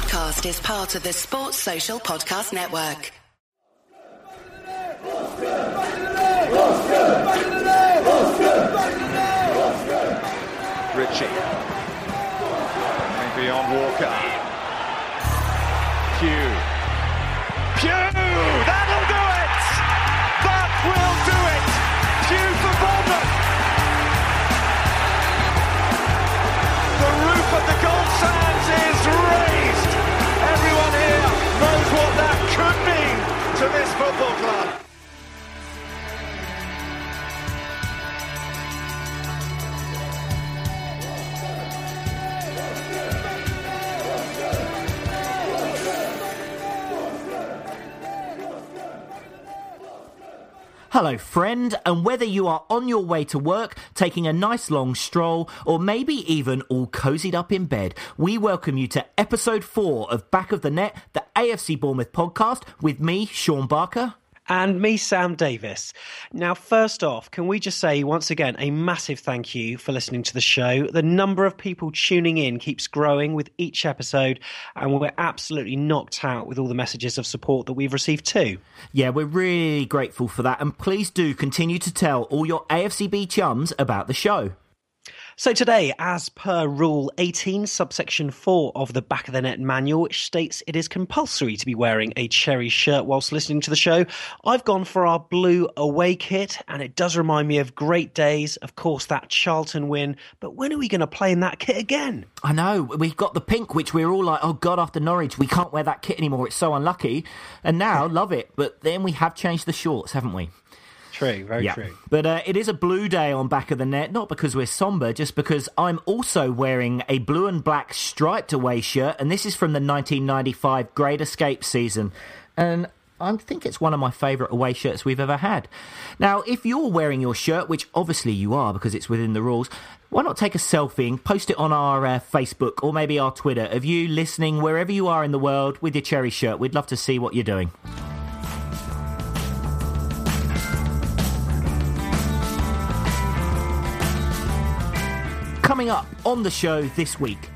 podcast is part of the Sports Social Podcast Network. Ritchie. Maybe on Walker. Pugh. Pugh! This football Hello, friend, and whether you are on your way to work, taking a nice long stroll, or maybe even all cozied up in bed, we welcome you to episode four of Back of the Net, the AFC Bournemouth podcast, with me, Sean Barker. And me, Sam Davis. Now, first off, can we just say once again a massive thank you for listening to the show? The number of people tuning in keeps growing with each episode, and we're absolutely knocked out with all the messages of support that we've received too. Yeah, we're really grateful for that, and please do continue to tell all your AFCB chums about the show. So today, as per Rule 18, subsection 4 of the Back of the Net manual, which states it is compulsory to be wearing a cherry shirt whilst listening to the show, I've gone for our blue away kit, and it does remind me of great days. Of course, that Charlton win, but when are we going to play in that kit again? I know, we've got the pink, which we're all like, oh God, after Norwich, we can't wear that kit anymore, it's so unlucky. And now, love it, but then we have changed the shorts, haven't we? True, very Yeah. true. But uh, it is a blue day on back of the net, not because we're somber, just because I'm also wearing a blue and black striped away shirt, and this is from the 1995 Great Escape season. And I think it's one of my favourite away shirts we've ever had. Now, if you're wearing your shirt, which obviously you are because it's within the rules, why not take a selfie and post it on our uh, Facebook or maybe our Twitter of you listening wherever you are in the world with your cherry shirt? We'd love to see what you're doing. Coming up on the show this week.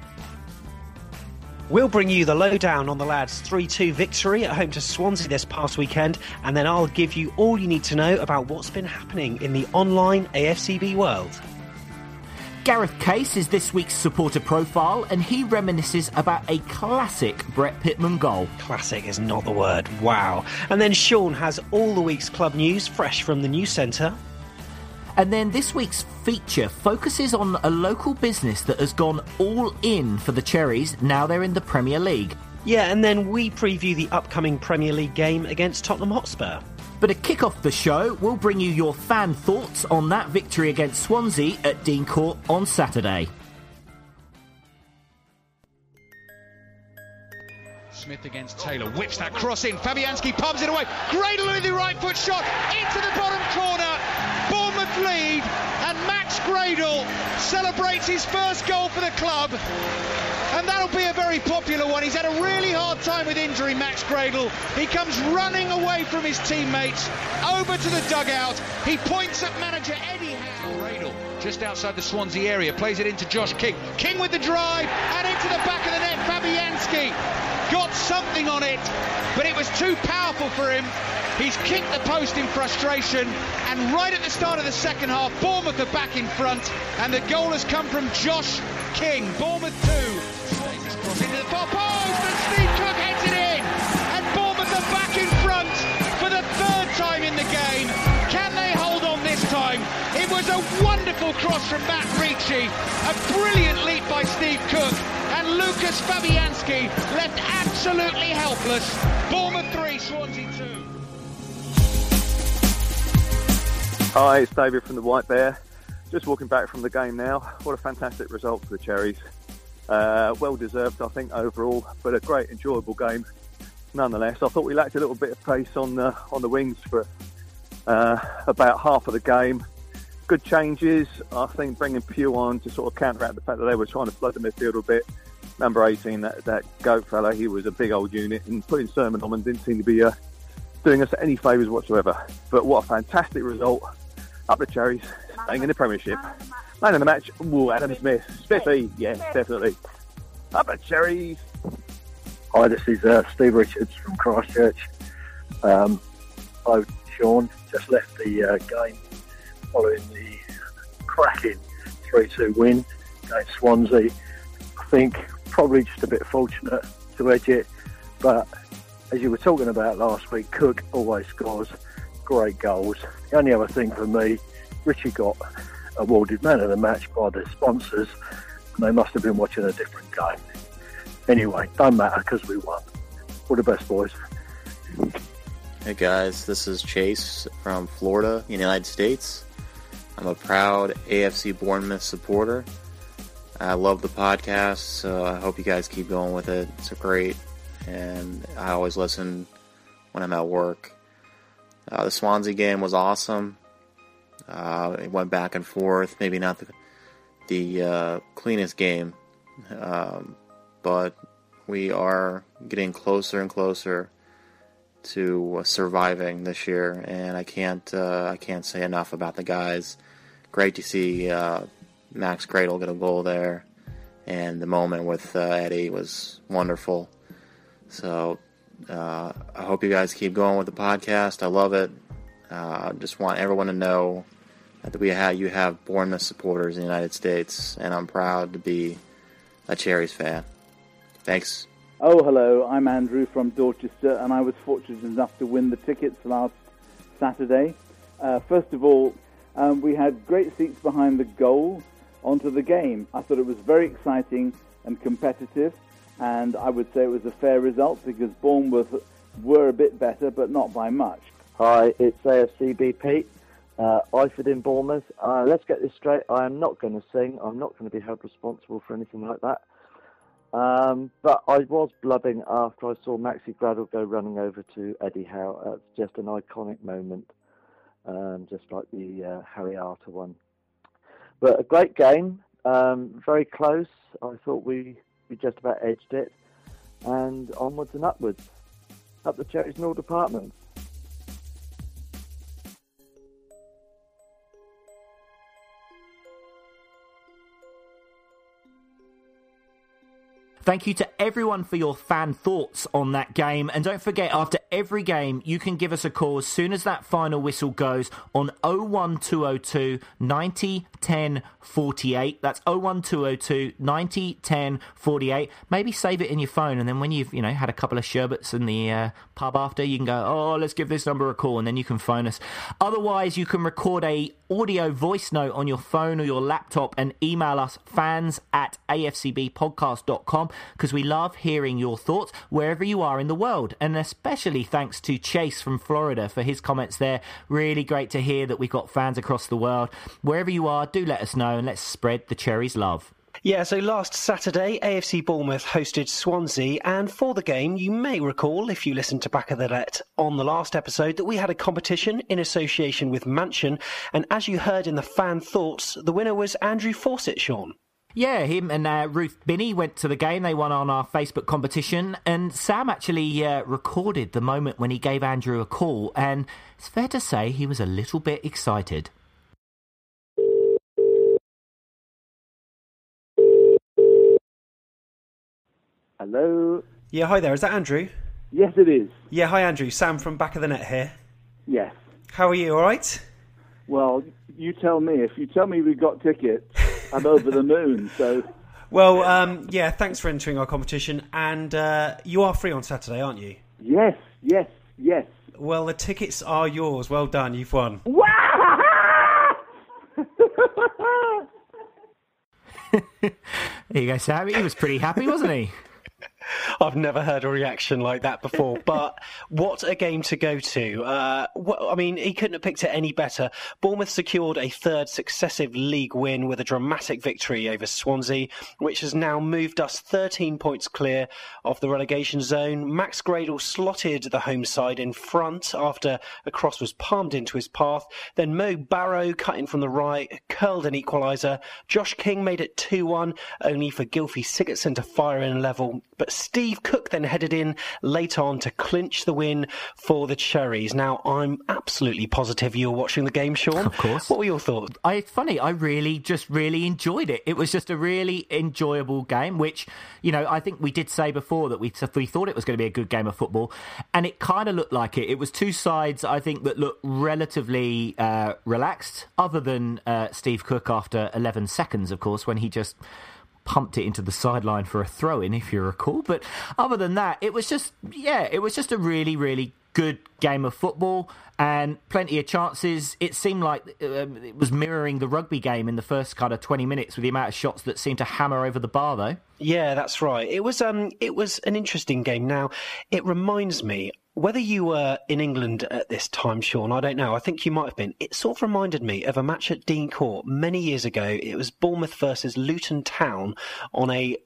We'll bring you the lowdown on the lads' 3 2 victory at home to Swansea this past weekend, and then I'll give you all you need to know about what's been happening in the online AFCB world. Gareth Case is this week's supporter profile, and he reminisces about a classic Brett Pitman goal. Classic is not the word, wow. And then Sean has all the week's club news fresh from the news centre. And then this week's feature focuses on a local business that has gone all in for the Cherries now they're in the Premier League. Yeah, and then we preview the upcoming Premier League game against Tottenham Hotspur. But to kick off the show, we'll bring you your fan thoughts on that victory against Swansea at Dean Court on Saturday. Smith against Taylor, whips that cross in. Fabianski pumps it away. Gradel with the right foot shot into the bottom corner. Bournemouth lead, and Max Gradel celebrates his first goal for the club. And that'll be a very popular one. He's had a really hard time with injury, Max Gradel. He comes running away from his teammates, over to the dugout. He points at manager Eddie Howe. Just outside the Swansea area, plays it into Josh King. King with the drive, and into the back of the net, Fabianski got something on it, but it was too powerful for him. He's kicked the post in frustration, and right at the start of the second half, Bournemouth are back in front, and the goal has come from Josh King. Bournemouth 2. Slays this cross into the far post, third time in the game. Can they hold on this time? It was a wonderful cross from Matt Ritchie, a brilliant leap by Steve Cook, and Lucas Fabianski left absolutely helpless. Bournemouth 3, Swansea 2. Hi, it's David from the White Bear. Just walking back from the game now. What a fantastic result for the Cherries. Uh, well deserved, I think, overall, but a great, enjoyable game nonetheless. I thought we lacked a little bit of pace on the on the wings for uh, about half of the game. Good changes. I think bringing Pugh on to sort of counteract the fact that they were trying to flood the midfield a bit. Number 18, that, that goat fella, he was a big old unit, and putting Surman on and didn't seem to be uh, doing us any favours whatsoever. But what a fantastic result up the Cherries, staying in the Premiership. Man of the match, ooh, Adam Smith. Spiffy, yes, definitely. Up the Cherries. Hi, this is uh, Steve Richards from Christchurch. Um, I, Sean, just left the uh, game following the cracking 3-2 win against Swansea. I think probably just a bit fortunate to edge it, but as you were talking about last week, Cook always scores great goals. The only other thing for me, Ritchie got awarded man of the match by the sponsors, and they must have been watching a different game. Anyway, don't matter because we won. All the best, boys. Hey guys, this is Chase from Florida, United States. I'm a proud AFC Bournemouth supporter. I love the podcast, so I hope you guys keep going with it. It's great, and I always listen when I'm at work. Uh, the Swansea game was awesome. Uh, it went back and forth. Maybe not the the uh, cleanest game, um, but we are getting closer and closer to uh, surviving this year, and I can't uh, I can't say enough about the guys. Great to see uh, Max Gradel get a goal there, and the moment with uh, Eddie was wonderful. So uh, I hope you guys keep going with the podcast. I love it. I just want everyone to know that we have you have Bournemouth supporters in the United States, and I'm proud to be a Cherries fan. Thanks. Oh, hello. I'm Andrew from Dorchester, and I was fortunate enough to win the tickets last Saturday. Uh, first of all, um, we had great seats behind the goal onto the game. I thought it was very exciting and competitive, and I would say it was a fair result because Bournemouth were a bit better, but not by much. Hi, it's AFCB Pete. Uh, Iford in Bournemouth. Uh, let's get this straight. I am not going to sing. I'm not going to be held responsible for anything like that. Um, but I was blubbing after I saw Maxi Gradel go running over to Eddie Howe. That's just an iconic moment, um, just like the uh, Harry Arter one. But a great game, um, very close. I thought we, we just about edged it, and onwards and upwards, up the cherries in all Thank you to everyone for your fan thoughts on that game. And don't forget, after every game, you can give us a call as soon as that final whistle goes on 01202 90 10 48. That's 01202 90 10 48. Maybe save it in your phone. And then when you've, you know, had a couple of sherbets in the uh, pub after, you can go, oh, let's give this number a call. And then you can phone us. Otherwise, you can record a audio voice note on your phone or your laptop and email us fans at afcbpodcast.com because we love hearing your thoughts wherever you are in the world. And especially thanks to Chase from Florida for his comments there. Really great to hear that we've got fans across the world. Wherever you are, do let us know and let's spread the cherries love. Yeah, so last Saturday, AFC Bournemouth hosted Swansea, and for the game, you may recall, if you listened to Back of the Net on the last episode, that we had a competition in association with Mansion, and as you heard in the fan thoughts, the winner was Andrew Fawcett, Sean. Yeah, him and uh, Ruth Binney went to the game. They won on our Facebook competition, and Sam actually uh, recorded the moment when he gave Andrew a call, and it's fair to say he was a little bit excited. Hello? Yeah, hi there. Is that Andrew? Yes, it is. Yeah, hi Andrew. Sam from Back of the Net here. Yes. How are you? All right? Well, you tell me. If you tell me we've got tickets, I'm over the moon. So, Well, um, yeah, thanks for entering our competition, and uh, you are free on Saturday, aren't you? yes, yes, yes. Well, the tickets are yours. Well done, you've won. There you go, Sam. He was pretty happy, wasn't he? I've never heard a reaction like that before. But what a game to go to! Uh, I mean, he couldn't have picked it any better. Bournemouth secured a third successive league win with a dramatic victory over Swansea, which has now moved us 13 points clear of the relegation zone. Max Gradel slotted the home side in front after a cross was palmed into his path. Then Mo Barrow cut in from the right, curled an equaliser. Josh King made it 2 1, only for Gylfi Sigurdsson to fire in level. But Steve Cook then headed in late on to clinch the win for the Cherries. Now, I'm absolutely positive you were watching the game, Sean. Of course. What were your thoughts? I, it's funny. I really, just really enjoyed it. It was just a really enjoyable game, which, you know, I think we did say before that we, we thought it was going to be a good game of football, and it kind of looked like it. It was two sides, I think, that looked relatively uh, relaxed, other than uh, Steve Cook after 11 seconds, of course, when he just pumped it into the sideline for a throw in, if you recall. But other than that, it was just, yeah, it was just a really, really good game of football and plenty of chances. It seemed like um, it was mirroring the rugby game in the first kind of 20 minutes with the amount of shots that seemed to hammer over the bar, though. Yeah, that's right. It was um, it was an interesting game. Now, it reminds me whether you were in England at this time, Sean, I don't know. I think you might have been. It sort of reminded me of a match at Dean Court many years ago. It was Bournemouth versus Luton Town on a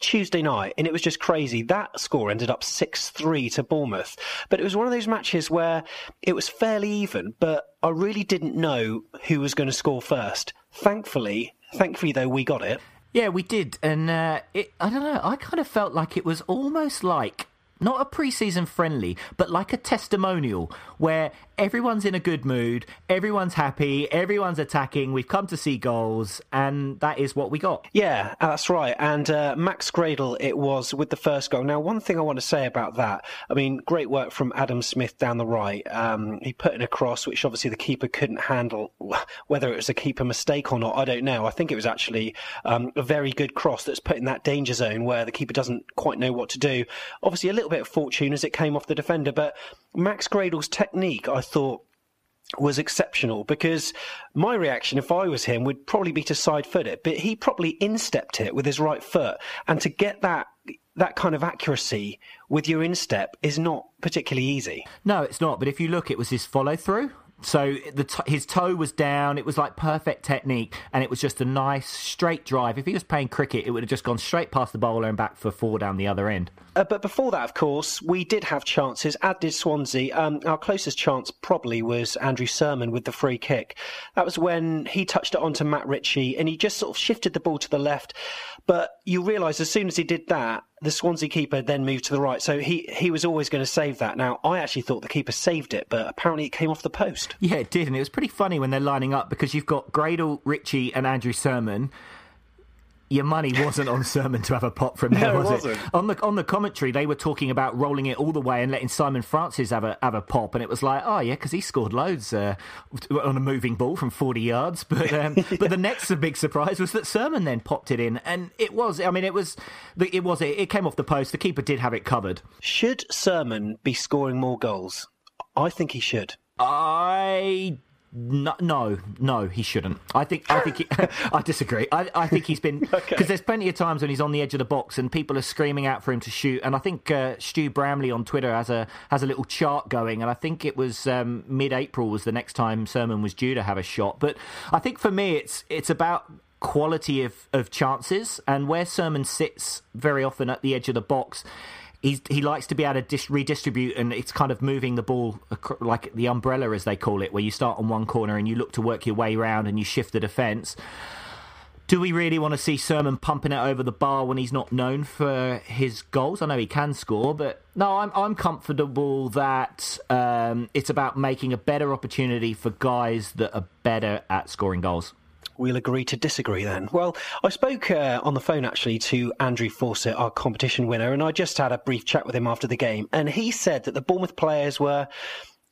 Tuesday night, and it was just crazy. That score ended up 6 3 to Bournemouth. But it was one of those matches where it was fairly even, but I really didn't know who was going to score first. Thankfully, thankfully though, we got it. Yeah, we did. And uh, it, I don't know, I kind of felt like it was almost like not a preseason friendly, but like a testimonial where everyone's in a good mood, everyone's happy, everyone's attacking. We've come to see goals, and that is what we got. Yeah, that's right. And uh, Max Gradel, it was with the first goal. Now, one thing I want to say about that, I mean, great work from Adam Smith down the right. Um, he put in a cross, which obviously the keeper couldn't handle. Whether it was a keeper mistake or not, I don't know. I think it was actually um, a very good cross that's put in that danger zone where the keeper doesn't quite know what to do. Obviously, a little bit of fortune as it came off the defender, but Max Gradel's technique, I thought, was exceptional because my reaction, if I was him, would probably be to side foot it, but he probably instepped it with his right foot, and to get that that kind of accuracy with your instep is not particularly easy. No, it's not. But if you look, it was his follow through. So t- his toe was down. It was like perfect technique, and it was just a nice straight drive. If he was playing cricket, it would have just gone straight past the bowler and back for four down the other end. Uh, but before that, of course, we did have chances, as did Swansea. Um, our closest chance probably was Andrew Surman with the free kick. That was when he touched it onto Matt Ritchie, and he just sort of shifted the ball to the left. But you realise as soon as he did that, the Swansea keeper then moved to the right. So he, he was always going to save that. Now, I actually thought the keeper saved it, but apparently it came off the post. Yeah, it did. And it was pretty funny when they're lining up because you've got Gradel, Ritchie, and Andrew Surman your money wasn't on Surman to have a pop from there, no, was it? Wasn't. it? On the on the commentary, they were talking about rolling it all the way and letting Simon Francis have a have a pop, and it was like, oh yeah, because he scored loads uh, on a moving ball from forty yards. But um, yeah. but the next big surprise was that Surman then popped it in, and it was. I mean, it was it was it came off the post. The keeper did have it covered. Should Surman be scoring more goals? I think he should. I no, no, no, he shouldn't. I think, I think, he, I disagree. I, I think he's been because okay. there's plenty of times when he's on the edge of the box and people are screaming out for him to shoot. And I think uh, Stu Bramley on Twitter has a has a little chart going, and I think it was um, mid-April was the next time Surman was due to have a shot. But I think for me, it's it's about quality of, of chances and where Surman sits very often at the edge of the box he's, he likes to be able to dis- redistribute, and it's kind of moving the ball like the umbrella, as they call it, where you start on one corner and you look to work your way around and you shift the defence. Do we really want to see Surman pumping it over the bar when he's not known for his goals? I know he can score, but no, I'm I'm comfortable that um, it's about making a better opportunity for guys that are better at scoring goals. We'll agree to disagree then. Well, I spoke uh, on the phone actually to Andrew Fawcett, our competition winner, and I just had a brief chat with him after the game. And he said that the Bournemouth players were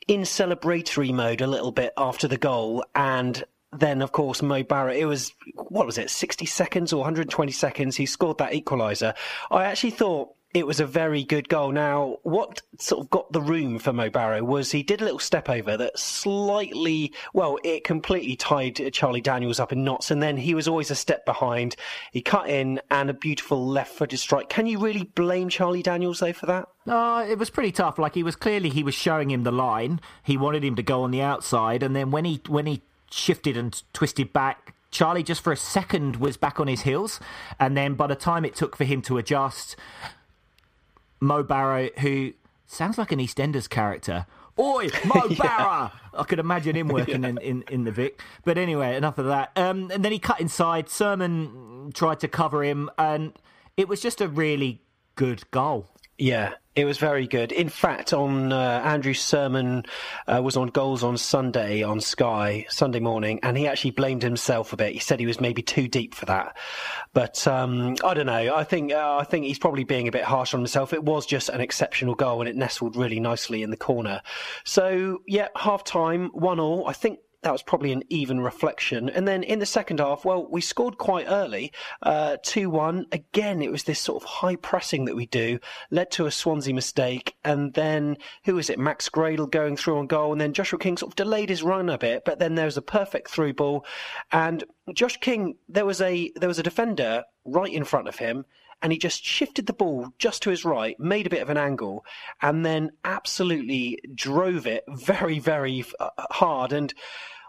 in celebratory mode a little bit after the goal and then, of course, Mo Barrett, it was, what was it, 60 seconds or 120 seconds? He scored that equaliser. I actually thought it was a very good goal. Now, what sort of got the room for Mo Barrow was he did a little step over that slightly, well, it completely tied Charlie Daniels up in knots, and then he was always a step behind. He cut in and a beautiful left-footed strike. Can you really blame Charlie Daniels though for that? No, it was pretty tough. Like he was clearly he was showing him the line. He wanted him to go on the outside, and then when he when he shifted and twisted back, Charlie just for a second was back on his heels, and then by the time it took for him to adjust Mo Barrow, who sounds like an EastEnders character. Oi, Mo yeah. Barrow! I could imagine him working yeah. in, in, in, the Vic. But anyway, enough of that. Um, and then he cut inside. Surman tried to cover him, and it was just a really good goal. Yeah, it was very good. In fact, on uh, Andrew Surman uh, was on Goals on Sunday on Sky Sunday morning, and he actually blamed himself a bit. He said he was maybe too deep for that, but um, I don't know. I think uh, I think he's probably being a bit harsh on himself. It was just an exceptional goal, and it nestled really nicely in the corner. So yeah, half time, one all. I think that was probably an even reflection. And then in the second half, well, we scored quite early, uh, 2 1. Again, it was this sort of high pressing that we do, led to a Swansea mistake. And then, who is it? Max Gradel going through on goal. And then Joshua King sort of delayed his run a bit, but then there was a perfect through ball. And Josh King, there was a, there was a defender right in front of him and he just shifted the ball just to his right, made a bit of an angle, and then absolutely drove it very, very uh, hard. And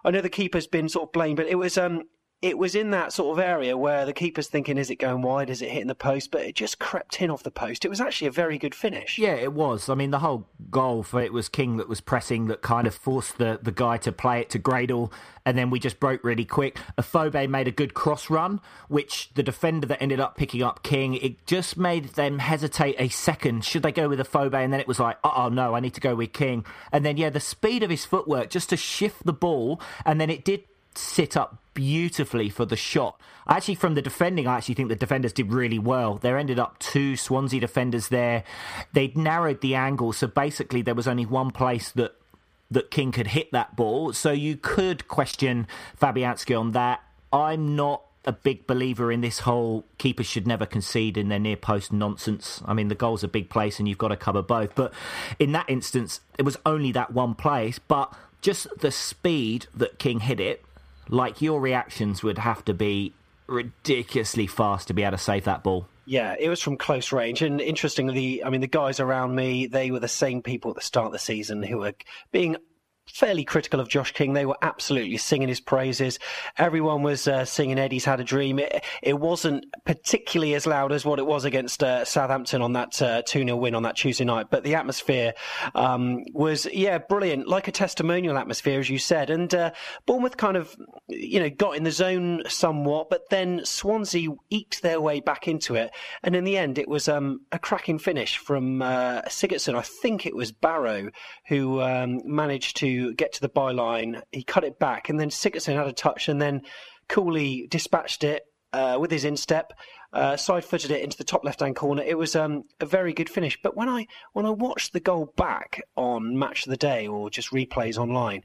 I know the keeper's been sort of blamed, but it was um, it was in that sort of area where the keeper's thinking, is it going wide? Is it hitting the post? But it just crept in off the post. It was actually a very good finish. Yeah, it was. I mean, the whole goal for it was King that was pressing that kind of forced the, the guy to play it to Gradel, and then we just broke really quick. Afobe made a good cross run, which the defender that ended up picking up King, it just made them hesitate a second. Should they go with Afobe? And then it was like, oh no, I need to go with King. And then, yeah, the speed of his footwork just to shift the ball, and then it did sit up beautifully for the shot. Actually, from the defending, I actually think the defenders did really well. There ended up two Swansea defenders there. They'd narrowed the angle, so basically there was only one place that that King could hit that ball. So you could question Fabianski on that. I'm not a big believer in this whole keepers should never concede in their near post nonsense. I mean, the goal's a big place and you've got to cover both. But in that instance, it was only that one place. But just the speed that King hit it like your reactions would have to be ridiculously fast to be able to save that ball. Yeah, it was from close range. And interestingly, I mean, the guys around me, they were the same people at the start of the season who were being fairly critical of Josh King. They were absolutely singing his praises. Everyone was uh, singing Eddie's Had a Dream. It, it, wasn't particularly as loud as what it was against uh, Southampton on that uh, 2 0 win on that Tuesday night, but the atmosphere um, was, yeah, brilliant, like a testimonial atmosphere, as you said. And uh, Bournemouth kind of, you know, got in the zone somewhat, but then Swansea eked their way back into it. And in the end, it was um, a cracking finish from uh, Sigurdsson. I think it was Barrow who um, managed to get to the byline. He cut it back, and then Sigurdsson had a touch, and then Cooley dispatched it uh, with his instep, uh, side footed it into the top left hand corner. It was um, a very good finish. But when I when I watched the goal back on Match of the Day or just replays online,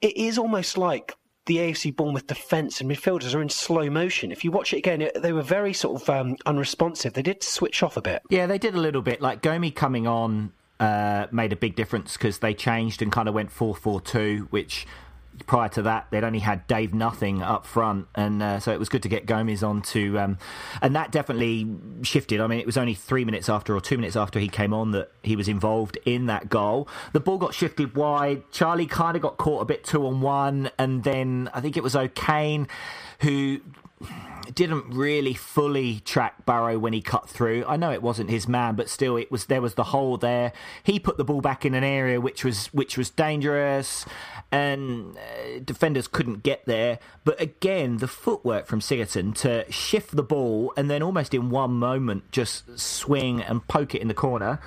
it is almost like the AFC Bournemouth defence and midfielders are in slow motion. If you watch it again, they were very sort of um, unresponsive. They did switch off a bit. Yeah, they did a little bit. Like Gomi coming on uh, made a big difference because they changed and kind of went 4 4 2, which prior to that they'd only had Dave Nothing up front, and uh, so it was good to get Gomis on to, um, and that definitely shifted. I mean, it was only three minutes after or two minutes after he came on that he was involved in that goal. The ball got shifted wide. Charlie kind of got caught a bit two on one, and then I think it was O'Kane who didn't really fully track Barrow when he cut through. I know it wasn't his man, but still, it was there was the hole there. He put the ball back in an area which was which was dangerous, and uh, defenders couldn't get there. But again, the footwork from Sigurdsson to shift the ball and then almost in one moment just swing and poke it in the corner.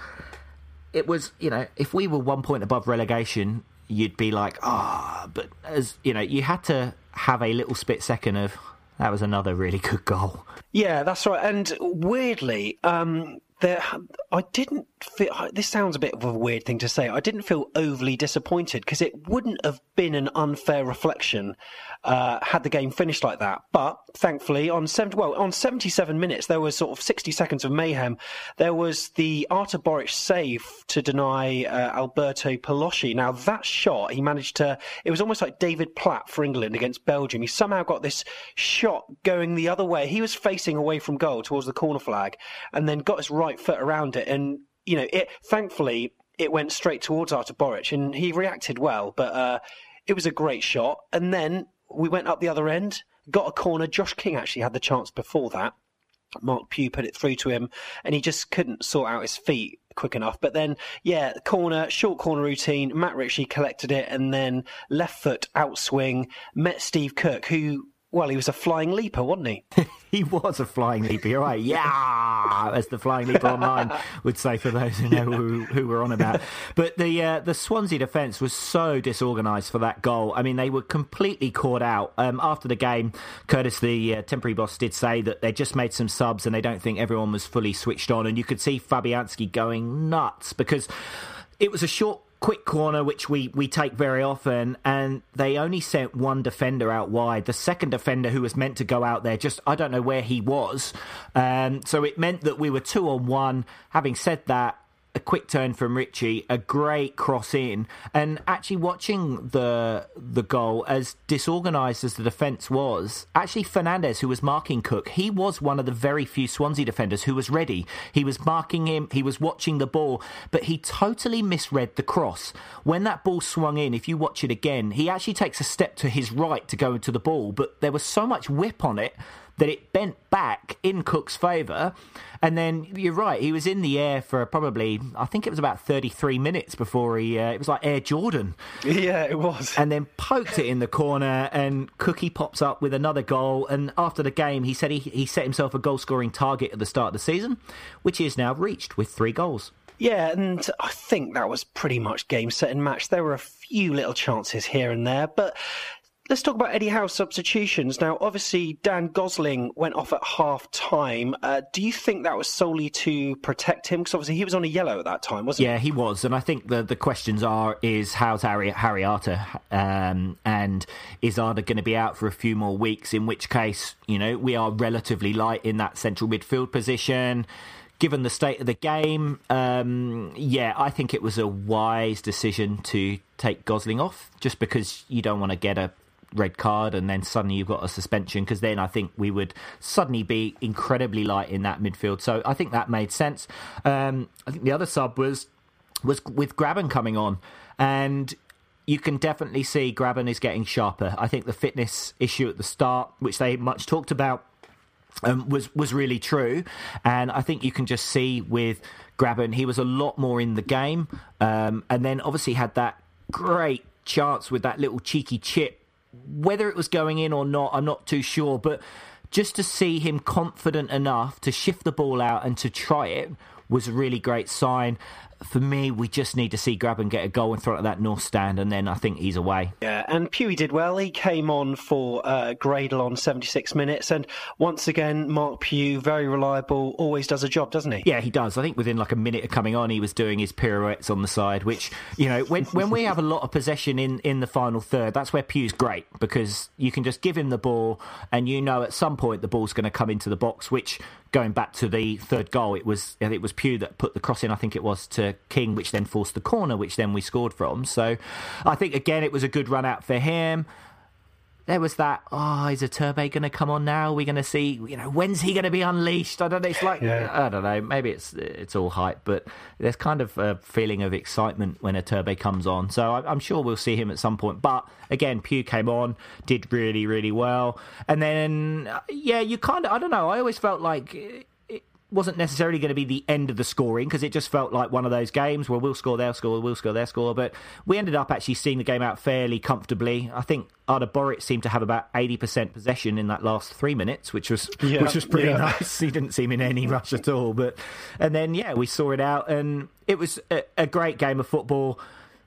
It was, you know, if we were one point above relegation, you'd be like, ah, oh, but as you know, you had to have a little split second of that was another really good goal. Yeah, that's right. And weirdly, um, there, I didn't feel. This sounds a bit of a weird thing to say. I didn't feel overly disappointed because it wouldn't have been an unfair reflection uh, had the game finished like that. But thankfully, on 70, well, on 77 minutes, there was sort of 60 seconds of mayhem. There was the Artur Boruc save to deny uh, Alberto Paloschi. Now, that shot, he managed to, it was almost like David Platt for England against Belgium. He somehow got this shot going the other way. He was facing away from goal towards the corner flag and then got his right foot around it. And, you know, it, thankfully, it went straight towards Artur Boruc and he reacted well, but, uh, it was a great shot. And then we went up the other end, got a corner. Josh King actually had the chance before that. Marc Pugh put it through to him, and he just couldn't sort out his feet quick enough. But then, yeah, corner, short corner routine. Matt Ritchie collected it, and then left foot outswing met Steve Cook, who Well, he was a flying leaper, wasn't he? he was a flying leaper, you're right. Yeah, as the flying leaper online would say for those who know who, who we're on about. But the uh, the Swansea defence was so disorganised for that goal. I mean, they were completely caught out. Um, after the game, Curtis, the uh, temporary boss, did say that they just made some subs and they don't think everyone was fully switched on. And you could see Fabianski going nuts because it was a short quick corner, which we, we take very often, and they only sent one defender out wide. The second defender, who was meant to go out there, just I don't know where he was. Um, so it meant that we were two on one. Having said that, a quick turn from Ritchie, a great cross in, and actually watching the the goal as disorganised as the defence was. Actually, Fernandez, who was marking Cook, he was one of the very few Swansea defenders who was ready. He was marking him, he was watching the ball, but he totally misread the cross. When that ball swung in, if you watch it again, he actually takes a step to his right to go into the ball, but there was so much whip on it that it bent back in Cook's favour. And then you're right, he was in the air for probably, I think it was about 33 minutes before he, uh, it was like Air Jordan. Yeah, it was. And then poked it in the corner, and Cookie pops up with another goal. And after the game, he said he, he set himself a goal scoring target at the start of the season, which he has now reached with three goals. Yeah, and I think that was pretty much game, set, and match. There were a few little chances here and there, but Let's talk about Eddie Howe's substitutions. Now, obviously, Dan Gosling went off at half time. Uh, do you think that was solely to protect him? Because obviously he was on a yellow at that time, wasn't yeah, he? Yeah, he was. And I think the, the questions are is how's Harry, Harry Arter? Um, and is Arter going to be out for a few more weeks? In which case, you know, we are relatively light in that central midfield position given the state of the game, um, yeah, I think it was a wise decision to take Gosling off, just because you don't want to get a red card and then suddenly you've got a suspension because then I think we would suddenly be incredibly light in that midfield. So I think that made sense. Um, I think the other sub was was with Grabban coming on and you can definitely see Grabban is getting sharper. I think the fitness issue at the start, which they much talked about, um, was was really true, and I think you can just see with Grabban he was a lot more in the game, um, and then obviously had that great chance with that little cheeky chip whether it was going in or not, I'm not too sure. But just to see him confident enough to shift the ball out and to try it was a really great sign for me, we just need to see Grabban get a goal and throw it at that north stand, and then I think he's away. Yeah, and Pewey did well. He came on for uh, Gradel on 76 minutes, and once again, Marc Pugh, very reliable, always does a job, doesn't he? Yeah, he does. I think within like a minute of coming on, he was doing his pirouettes on the side, which, you know, when, when we have a lot of possession in, in the final third, that's where Pugh's great, because you can just give him the ball, and you know at some point the ball's going to come into the box, which going back to the third goal, it was it was Pugh that put the cross in. I think it was to King, which then forced the corner, which then we scored from. So I think again it was a good run out for him there was that. Oh, is Iturbe going to come on now? We're going to see. You know, when's he going to be unleashed? I don't know. It's like yeah. I don't know. Maybe it's it's all hype, but there's kind of a feeling of excitement when Iturbe comes on. So I, am sure we'll see him at some point. But again, Pugh came on, did really really well, and then uh, yeah, you kind of I don't know. I always felt like wasn't necessarily going to be the end of the scoring because it just felt like one of those games where we'll score, they'll score, we'll score, they'll score. But we ended up actually seeing the game out fairly comfortably. I think Artur Boruc seemed to have about eighty percent possession in that last three minutes, which was yeah, which was pretty yeah. nice. He didn't seem in any rush at all. But and then yeah, we saw it out, and it was a, a great game of football.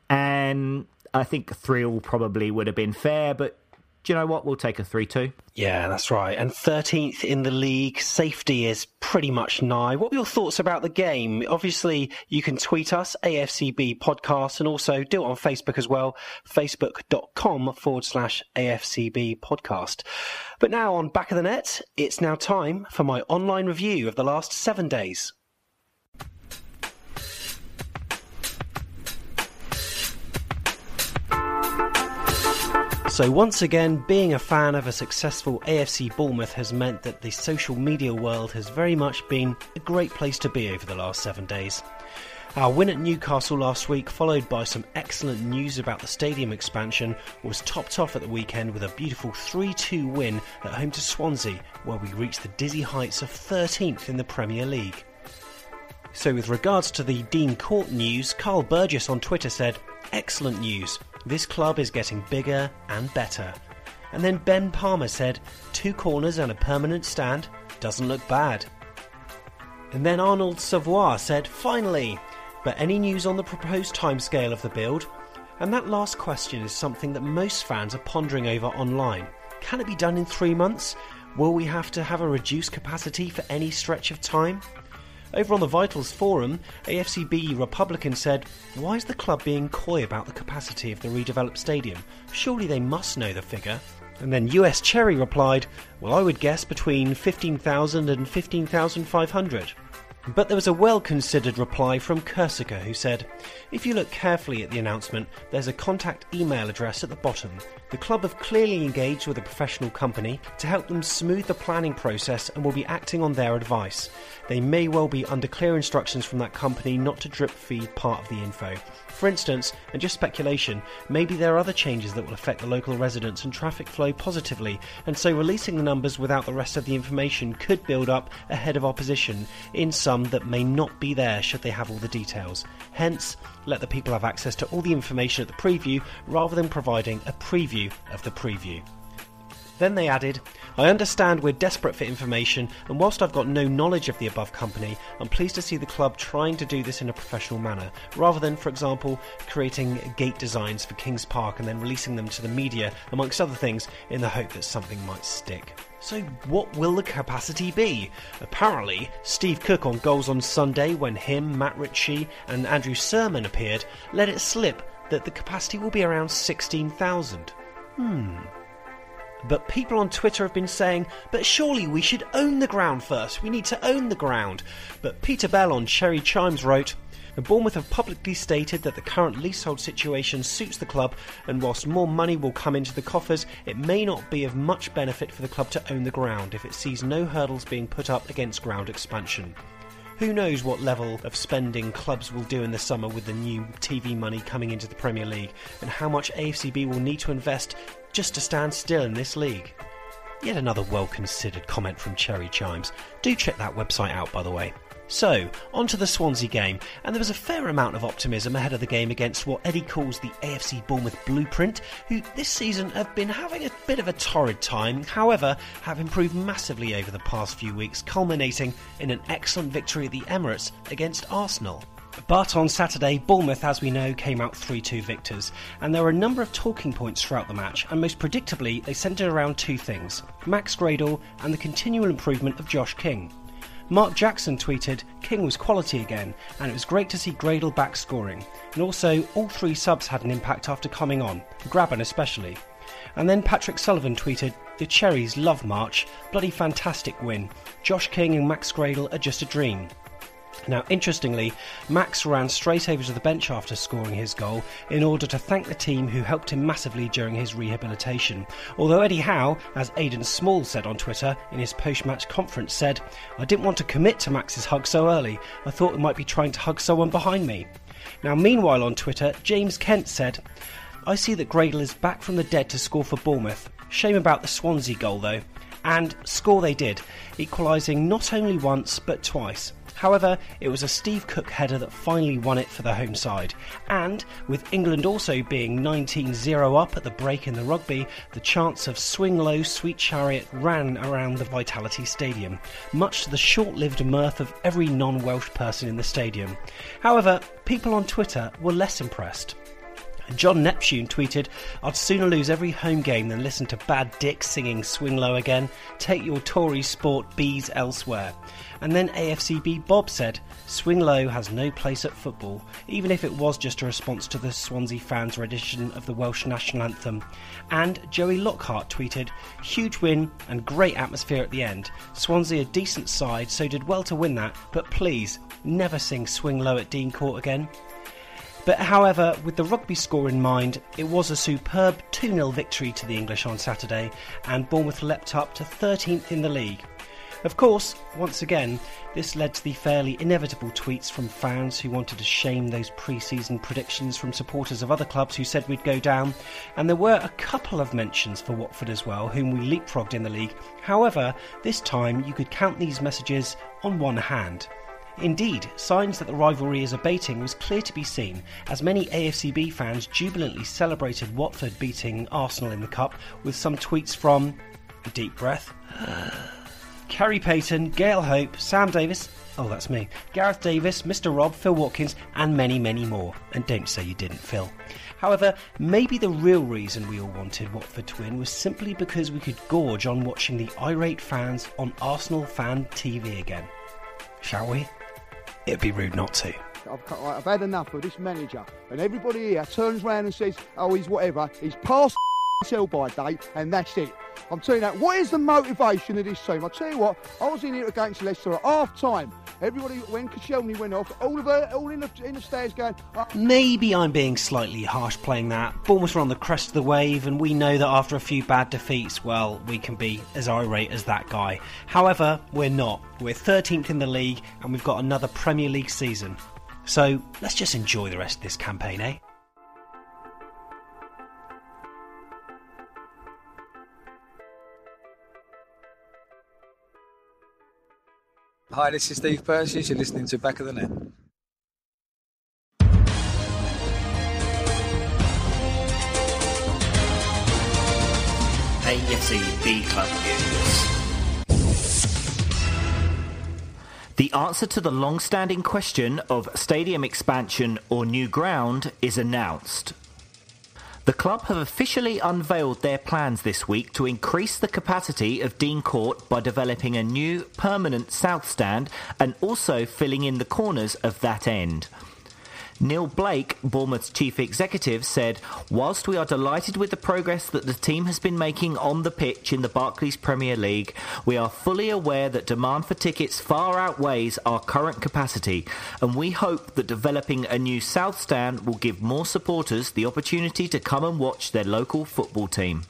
And I think three all probably would have been fair, but do you know what? We'll take a 3 2. Yeah, that's right. And 13th in the league. Safety is pretty much nigh. What were your thoughts about the game? Obviously, you can tweet us, AFCB podcast, and also do it on Facebook as well, facebook.com forward slash AFCB podcast. But now on Back of the Net, it's now time for my online review of the last seven days. So, once again, being a fan of a successful AFC Bournemouth has meant that the social media world has very much been a great place to be over the last seven days. Our win at Newcastle last week, followed by some excellent news about the stadium expansion, was topped off at the weekend with a beautiful 3 2 win at home to Swansea, where we reached the dizzy heights of 13th in the Premier League. So, with regards to the Dean Court news, Carl Burgess on Twitter said, Excellent news. This club is getting bigger and better. And then Ben Palmer said, Two corners and a permanent stand doesn't look bad. And then Arnold Savoy said, Finally! But any news on the proposed timescale of the build? And that last question is something that most fans are pondering over online. Can it be done in three months? Will we have to have a reduced capacity for any stretch of time? Over on the Vitals forum, AFCB Republican said, Why is the club being coy about the capacity of the redeveloped stadium? Surely they must know the figure. And then US Cherry replied, Well, I would guess between 15,000 and 15,500. But there was a well considered reply from Corsica who said, If you look carefully at the announcement, there's a contact email address at the bottom. The club have clearly engaged with a professional company to help them smooth the planning process and will be acting on their advice. They may well be under clear instructions from that company not to drip feed part of the info. For instance, and just speculation, maybe there are other changes that will affect the local residents and traffic flow positively, and so releasing the numbers without the rest of the information could build up ahead of opposition in some that may not be there should they have all the details. Hence, let the people have access to all the information at the preview rather than providing a preview of the preview. Then they added, I understand we're desperate for information, and whilst I've got no knowledge of the above company, I'm pleased to see the club trying to do this in a professional manner, rather than, for example, creating gate designs for Kings Park and then releasing them to the media, amongst other things, in the hope that something might stick. So, what will the capacity be? Apparently, Steve Cook on Goals on Sunday, when him, Matt Ritchie, and Andrew Surman appeared, let it slip that the capacity will be around 16,000. Hmm. But people on Twitter have been saying, but surely we should own the ground first. We need to own the ground. But Peter Bell on Cherry Chimes wrote, the Bournemouth have publicly stated that the current leasehold situation suits the club, and whilst more money will come into the coffers, it may not be of much benefit for the club to own the ground if it sees no hurdles being put up against ground expansion. Who knows what level of spending clubs will do in the summer with the new TV money coming into the Premier League, and how much AFCB will need to invest just to stand still in this league. Yet another well considered comment from Cherry Chimes. Do check that website out, by the way. So, on to the Swansea game, and there was a fair amount of optimism ahead of the game against what Eddie calls the AFC Bournemouth blueprint, who this season have been having a bit of a torrid time, however, have improved massively over the past few weeks, culminating in an excellent victory at the Emirates against Arsenal. But on Saturday, Bournemouth, as we know, came out 3 2 victors, and there were a number of talking points throughout the match, and most predictably, they centred around two things Max Gradel and the continual improvement of Josh King. Mark Jackson tweeted, King was quality again, and it was great to see Gradel back scoring. And also, all three subs had an impact after coming on, Grabban especially. And then Patrick Sullivan tweeted, The Cherries love March, bloody fantastic win. Josh King and Max Gradel are just a dream. Now, interestingly, Max ran straight over to the bench after scoring his goal in order to thank the team who helped him massively during his rehabilitation. Although Eddie Howe, as Aidan Small said on Twitter in his post match conference, said, I didn't want to commit to Max's hug so early. I thought we might be trying to hug someone behind me. Now, meanwhile, on Twitter, James Kent said, I see that Gradel is back from the dead to score for Bournemouth. Shame about the Swansea goal, though. And score they did, equalising not only once but twice. However, it was a Steve Cook header that finally won it for the home side. And with England also being 19 0 up at the break in the rugby, the chants of Swing Low, Sweet Chariot ran around the Vitality Stadium, much to the short lived mirth of every non Welsh person in the stadium. However, people on Twitter were less impressed. John Neptune tweeted, I'd sooner lose every home game than listen to Bad Dick singing Swing Low again. Take your Tory sport bees elsewhere. And then AFCB Bob said, Swing Low has no place at football, even if it was just a response to the Swansea fans' rendition of the Welsh national anthem. And Joey Lockhart tweeted, Huge win and great atmosphere at the end. Swansea a decent side, so did well to win that, but please, never sing Swing Low at Dean Court again. But however, with the rugby score in mind, it was a superb 2 0 victory to the English on Saturday, and Bournemouth leapt up to 13th in the league. Of course, once again, this led to the fairly inevitable tweets from fans who wanted to shame those pre season predictions from supporters of other clubs who said we'd go down, and there were a couple of mentions for Watford as well, whom we leapfrogged in the league. However, this time you could count these messages on one hand. Indeed, signs that the rivalry is abating was clear to be seen, as many AFCB fans jubilantly celebrated Watford beating Arsenal in the Cup with some tweets from, a deep breath, Kerry Payton, Gail Hope, Sam Davis, oh that's me, Gareth Davis, Mr. Rob, Phil Watkins, and many, many more. And don't say you didn't, Phil. However, maybe the real reason we all wanted Watford to win was simply because we could gorge on watching the irate fans on Arsenal fan TV again. Shall we? It'd be rude not to. I've, I've had enough of this manager. And everybody here turns around and says, oh, he's whatever. He's past sell by date, and that's it. I'm telling you that. What is the motivation of this team? I tell you what, I was in here against Leicester at half time. Everybody, when Koscielny went off, all of it, all in the, in the stairs going. Uh, Maybe I'm being slightly harsh playing that. Bournemouth are on the crest of the wave, and we know that after a few bad defeats, well, we can be as irate as that guy. However, we're not. We're 13th in the league, and we've got another Premier League season. So let's just enjoy the rest of this campaign, eh? Hi, this is Steve Percy. You're listening to Back of the Net. AFC Club News. The answer to the long standing question of stadium expansion or new ground is announced. The club have officially unveiled their plans this week to increase the capacity of Dean Court by developing a new permanent south stand and also filling in the corners of that end. Neil Blake, Bournemouth's chief executive, said, Whilst we are delighted with the progress that the team has been making on the pitch in the Barclays Premier League, we are fully aware that demand for tickets far outweighs our current capacity, and we hope that developing a new South Stand will give more supporters the opportunity to come and watch their local football team.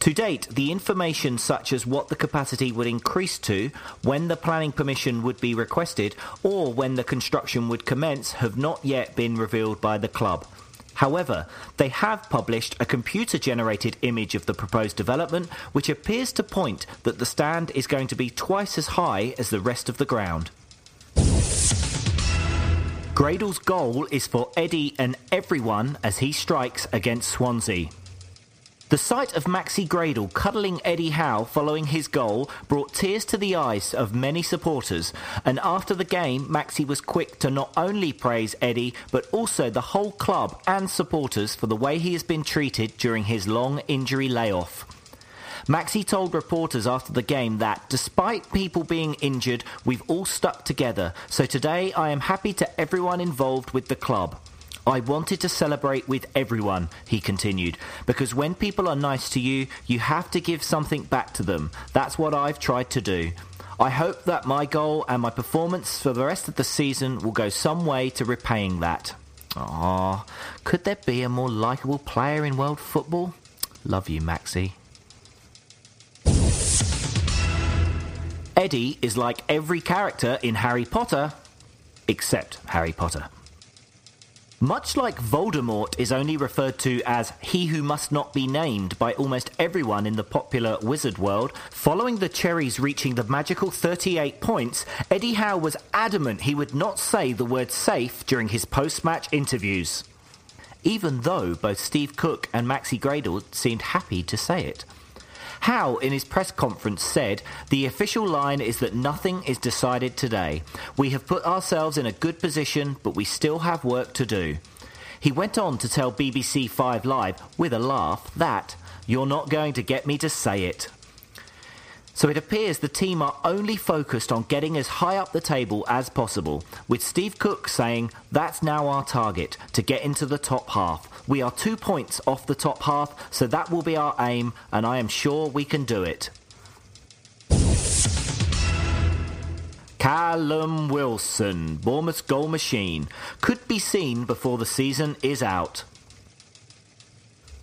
To date, the information such as what the capacity would increase to, when the planning permission would be requested, or when the construction would commence have not yet been revealed by the club. However, they have published a computer generated image of the proposed development which appears to point that the stand is going to be twice as high as the rest of the ground. Gradel's goal is for Eddie and everyone as he strikes against Swansea. The sight of Maxi Gradel cuddling Eddie Howe following his goal brought tears to the eyes of many supporters, and after the game, Maxi was quick to not only praise Eddie, but also the whole club and supporters for the way he has been treated during his long injury layoff. Maxi told reporters after the game that, despite people being injured, we've all stuck together, so today I am happy to everyone involved with the club. I wanted to celebrate with everyone, he continued, because when people are nice to you, you have to give something back to them. That's what I've tried to do. I hope that my goal and my performance for the rest of the season will go some way to repaying that. Ah, could there be a more likeable player in world football? Love you, Maxi. Eddie is like every character in Harry Potter, except Harry Potter. Much like Voldemort is only referred to as he who must not be named by almost everyone in the popular wizard world, following the Cherries reaching the magical 38 points, Eddie Howe was adamant he would not say the word safe during his post match interviews. Even though both Steve Cook and Maxi Gradel seemed happy to say it. Howe, in his press conference, said the official line is that nothing is decided today. We have put ourselves in a good position, but we still have work to do. He went on to tell BBC Five Live, with a laugh, that you're not going to get me to say it. So it appears the team are only focused on getting as high up the table as possible, with Steve Cook saying that's now our target to get into the top half. We are two points off the top half, so that will be our aim, and I am sure we can do it. Callum Wilson, Bournemouth's goal machine, could be seen before the season is out.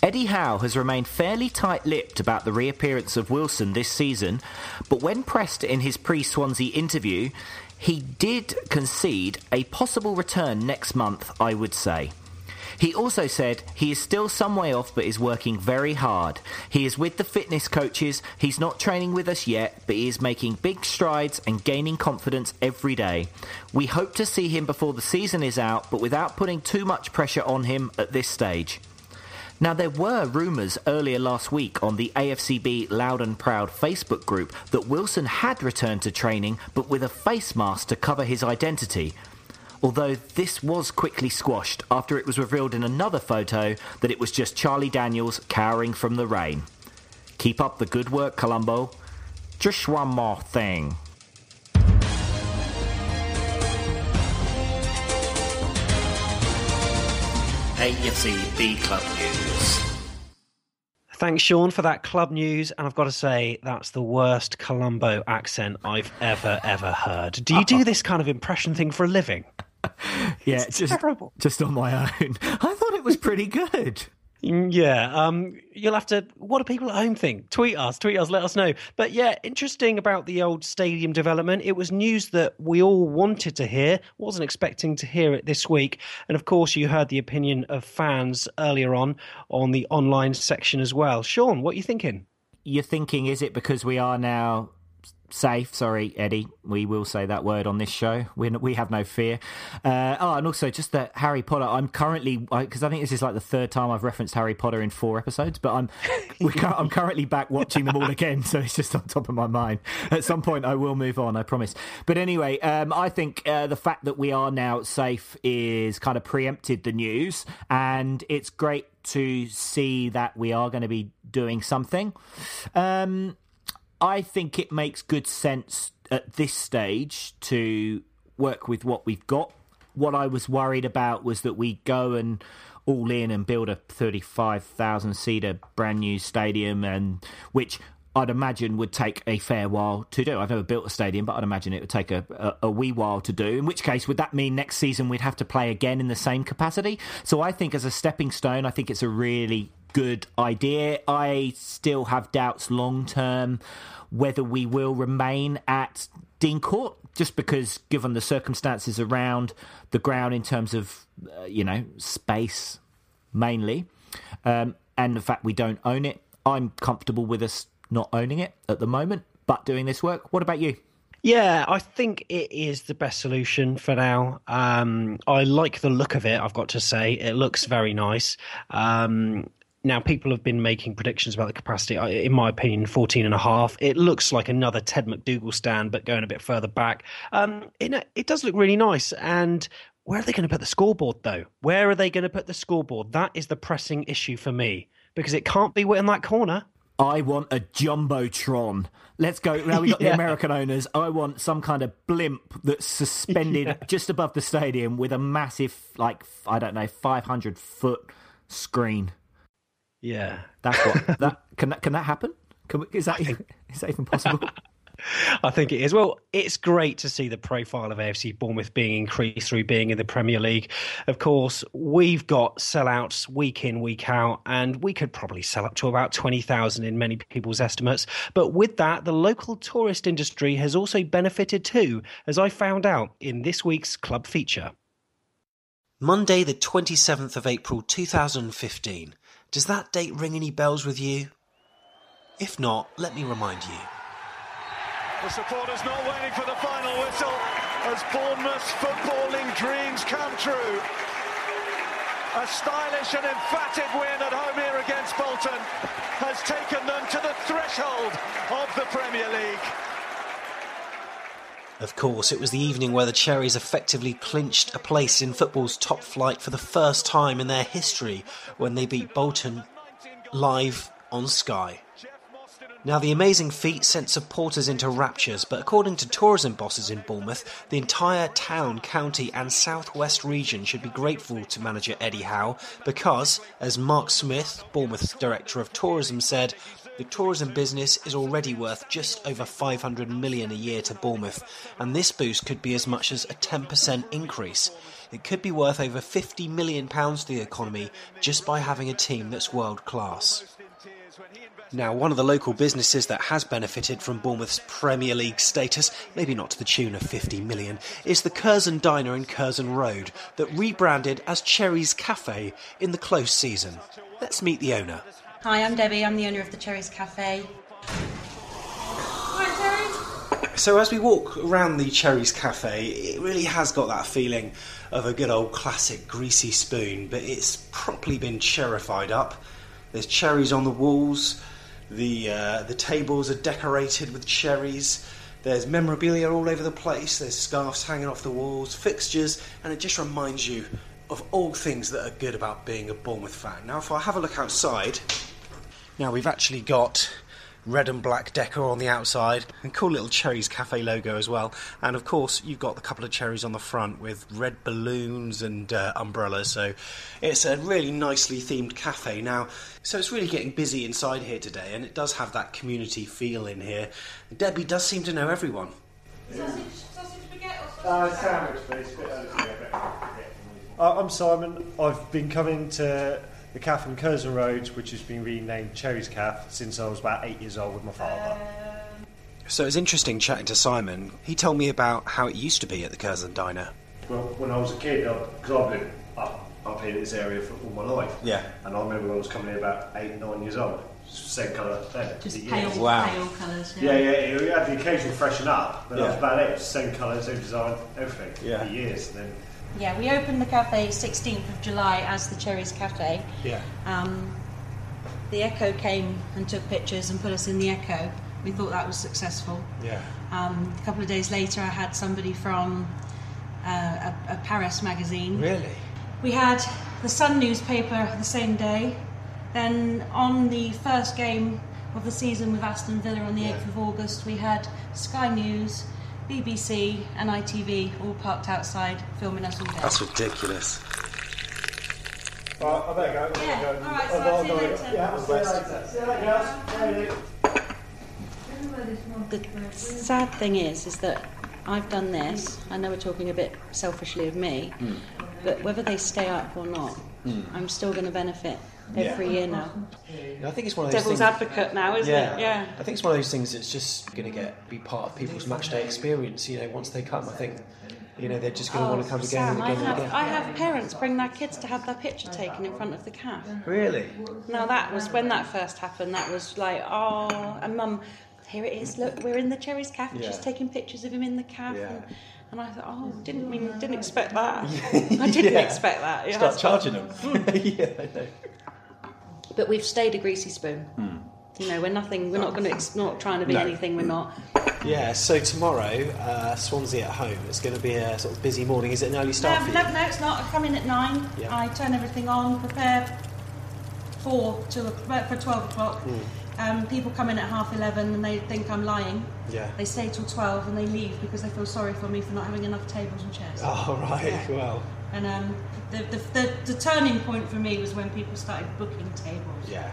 Eddie Howe has remained fairly tight lipped about the reappearance of Wilson this season, but when pressed in his pre Swansea interview, he did concede a possible return next month, I would say. He also said he is still some way off but is working very hard. He is with the fitness coaches, he's not training with us yet, but he is making big strides and gaining confidence every day. We hope to see him before the season is out, but without putting too much pressure on him at this stage. Now, there were rumours earlier last week on the AFCB Loud and Proud Facebook group that Wilson had returned to training but with a face mask to cover his identity. Although this was quickly squashed after it was revealed in another photo that it was just Charlie Daniels cowering from the rain. Keep up the good work, Columbo. Just one more thing. AFC B Club News. Thanks, Sean, for that club news. And I've got to say, that's the worst Columbo accent I've ever, ever heard. Do you do this kind of impression thing for a living? Yeah, It's just, terrible. just on my own. I thought it was pretty good. Yeah, um, you'll have to. What do people at home think? Tweet us, tweet us, let us know. But yeah, interesting about the old stadium development. It was news that we all wanted to hear, wasn't expecting to hear it this week. And of course, you heard the opinion of fans earlier on on the online section as well. Sean, what are you thinking? You're thinking, is it because we are now safe? Sorry, Eddie, we will say that word on this show. We we have no fear. Uh, oh, and also just that Harry Potter. I'm currently because I think this is like the third time I've referenced Harry Potter in four episodes, but I'm we I'm currently back watching them all again, so it's just on top of my mind. At some point, I will move on, I promise. But anyway, um, I think uh, the fact that we are now safe is kind of preempted the news, and it's great to see that we are going to be doing something. Um, I think it makes good sense at this stage to work with what we've got. What I was worried about was that we go and all in and build a 35,000 seater brand new stadium, and which I'd imagine would take a fair while to do. I've never built a stadium, but I'd imagine it would take a, a, a wee while to do. In which case, would that mean next season we'd have to play again in the same capacity? So I think as a stepping stone, I think it's a really good idea. I still have doubts long term whether we will remain at Dean Court, just because, given the circumstances around the ground in terms of, uh, you know, space mainly, um, and the fact we don't own it, I'm comfortable with us not owning it at the moment, but doing this work. What about you? Yeah, I think it is the best solution for now. Um, I like the look of it, I've got to say. It looks very nice. Um, now, people have been making predictions about the capacity. In my opinion, 14 and a half. It looks like another Ted MacDougall stand, but going a bit further back. Um, it, it does look really nice. And where are they going to put the scoreboard, though? Where are they going to put the scoreboard? That is the pressing issue for me because it can't be in that corner. I want a jumbotron. Let's go. Now we got the American owners. I want some kind of blimp that's suspended Yeah. just above the stadium with a massive, like I don't know, five hundred foot screen. Yeah, that's what that can. That, can that happen? Can we, is that even, is that even possible? I think it is. Well, it's great to see the profile of AFC Bournemouth being increased through being in the Premier League. Of course, we've got sellouts week in, week out, and we could probably sell up to about 20,000 in many people's estimates. But with that, the local tourist industry has also benefited too, as I found out in this week's club feature. Monday, the 27th of April 2015. Does that date ring any bells with you? If not, let me remind you. The supporters not waiting for the final whistle as Bournemouth's footballing dreams come true. A stylish and emphatic win at home here against Bolton has taken them to the threshold of the Premier League. Of course, it was the evening where the Cherries effectively clinched a place in football's top flight for the first time in their history when they beat Bolton live on Sky. Now, the amazing feat sent supporters into raptures, but according to tourism bosses in Bournemouth, the entire town, county, and southwest region should be grateful to manager Eddie Howe because, as Mark Smith, Bournemouth's director of tourism, said, the tourism business is already worth just over 500 million a year to Bournemouth, and this boost could be as much as a 10% increase. It could be worth over 50 million pounds to the economy just by having a team that's world class. Now, one of the local businesses that has benefited from Bournemouth's Premier League status, maybe not to the tune of 50 million, is the Curzon Diner in Curzon Road that rebranded as Cherry's Cafe in the close season. Let's meet the owner. Hi, I'm Debbie. I'm the owner of the Cherries Cafe. So, as we walk around the Cherries Cafe, it really has got that feeling of a good old classic greasy spoon, but it's properly been cherrified up. There's cherries on the walls, the, uh, the tables are decorated with cherries. There's memorabilia all over the place. There's scarves hanging off the walls, fixtures, and it just reminds you of all things that are good about being a Bournemouth fan. Now, if I have a look outside, now we've actually got red and black decor on the outside and cool little cherries cafe logo as well. And of course you've got a couple of cherries on the front with red balloons and uh, umbrellas. So it's a really nicely themed cafe. Now so it's really getting busy inside here today and it does have that community feel in here. Debbie does seem to know everyone. Uh, sandwich, please. Uh, I'm Simon. I've been coming to the cafe in Curzon Road, which has been renamed Cherries Cafe, since I was about eight years old with my father. Um, so it's interesting chatting to simon he told me about how it used to be at the curzon diner Well, when I was a kid, because I've been up, up here in this area for all my life. Yeah. And I remember when I was coming here about eight, nine years old. Same colour then. Just pale, years. Wow. pale colours. Yeah, yeah, you had the occasional freshen up, but that was Yeah. about it. It was the same colour, same design, everything. Yeah. For years. And then Yeah, we opened the cafe 16th of July as the Cherries Cafe. yeah Um, the Echo came and took pictures and put us in the Echo. We thought that was successful. yeah Um, a couple of days later, I had somebody from uh, a, a Paris magazine. really We had the Sun newspaper the same day. Then on the first game of the season with Aston Villa on the 8th of August, we had Sky News, BBC, and ITV all parked outside filming us all day. that's ridiculous Right, oh, I better go. Yeah, go. all right, so I'll I'll see you later. Yeah, All see the you later. See you later, guys. The sad thing is, is that I've done this. I know we're talking a bit selfishly of me, hmm. but whether they stay up or not, hmm. I'm still going to benefit every year now. I think it's one of those Devil's things. advocate now, isn't yeah. it? Yeah. I think it's one of those things that's just going to get be part of people's match day experience. You know, once they come, I think you know they're just going to want to oh, come again Sam, and I again and again. I have parents bring their kids to have their picture taken in front of the calf. Really? Now that was when that first happened. That was like, oh, and mum, here it is. Look, we're in the Cherries Cafe. and She's taking pictures of him in the cafe. Yeah. And, and I thought, oh, didn't mean, didn't expect that. I didn't Yeah. expect that. Yeah, Start charging them. Hmm. yeah, I know. But we've stayed a greasy spoon. Hmm. You know, we're nothing. We're not going to. Ex- not trying to be No. anything. We're not. Yeah. So tomorrow, uh, Swansea at home. It's going to be a sort of busy morning. Is it an early start No, for you? no, no, it's not. I come in at nine. Yeah. I turn everything on, prepare for two, o- for twelve o'clock. Hmm. Um, people come in at half eleven and they think I'm lying. Yeah. They stay till twelve and they leave because they feel sorry for me for not having enough tables and chairs. Oh right. Yeah. Well. And um, the, the, the, the turning point for me was when people started booking tables. Yeah.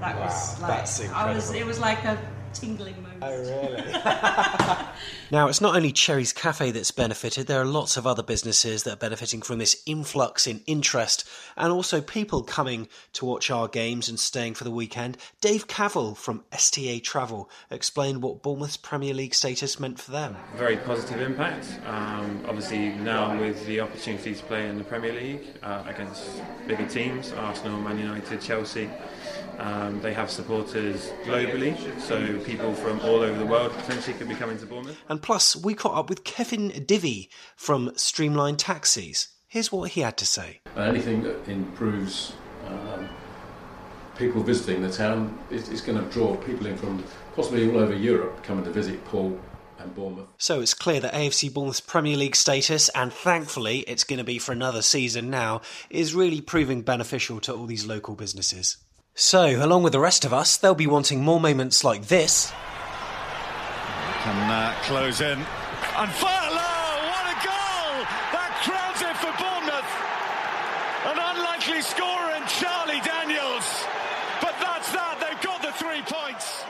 That Wow, was like that's I was. It was like a tingling moment. Oh really? Now, it's not only Cherry's Cafe that's benefited, there are lots of other businesses that are benefiting from this influx in interest and also people coming to watch our games and staying for the weekend. Dave Cavill from STA Travel explained what Bournemouth's Premier League status meant for them. very positive impact. Um, obviously, now with the opportunity to play in the Premier League uh, against bigger teams, Arsenal, Man United, Chelsea, um, they have supporters globally, so people from all over the world potentially could be coming to Bournemouth. And plus, we caught up with Kevin Divvy from Streamline Taxis. Here's what he had to say. Anything that improves um, people visiting the town is, is going to draw people in from possibly all over Europe coming to visit Poole and Bournemouth. So it's clear that AFC Bournemouth's Premier League status, and thankfully it's going to be for another season now, is really proving beneficial to all these local businesses. So, along with the rest of us, they'll be wanting more moments like this. Can uh, close in. And fire low! What a goal! That crowns it for Bournemouth. An unlikely scorer in Charlie Daniels. But that's that. They've got the three points.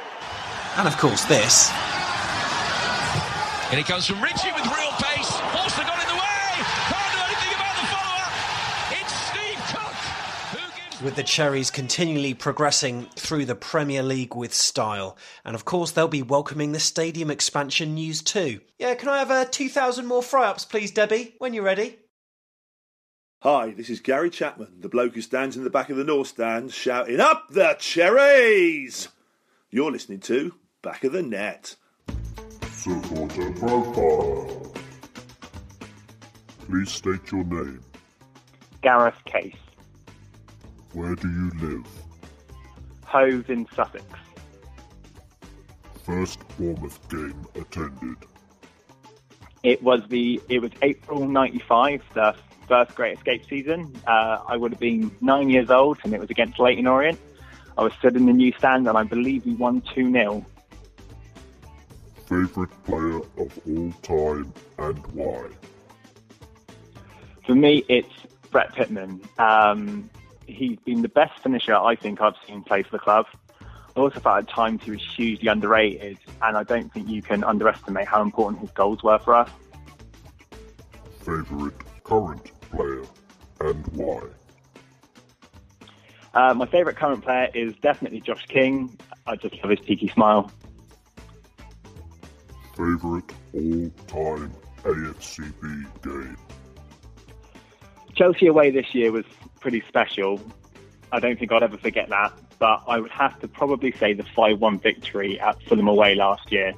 And of course, this. And it comes from Ritchie with real pace. Forster got in the way. Can't do anything about the follower. It's Steve Cook who gives. With the Cherries continually progressing through the Premier League with style. And of course, they'll be welcoming the stadium expansion news too. Yeah, can I have uh, 2,000 more fry ups, please, Debbie, when you're ready? Hi, this is Gary Chapman, the bloke who stands in the back of the North Stand shouting, Up the Cherries! You're listening to Back of the Net. Supporter profile. Please state your name. Gareth Case. Where do you live? Hove in Sussex. First Bournemouth game attended. It was the it was April '95, the first Great Escape season. Uh, I would have been nine years old, and it was against Leyton Orient. I was stood in the new stand, and I believe we won two 0 Favorite player of all time and why? For me, it's Brett Pitman. Um, he's been the best finisher I think I've seen play for the club. I also thought at times he was hugely underrated, and I don't think you can underestimate how important his goals were for us. Favorite current player and why? Uh, my favourite current player is definitely Josh King. I just love his cheeky smile. Favorite all-time AFCB game? Chelsea away this year was pretty special. I don't think I'd ever forget that. But I would have to probably say the 5 1 victory at Fulham away last year.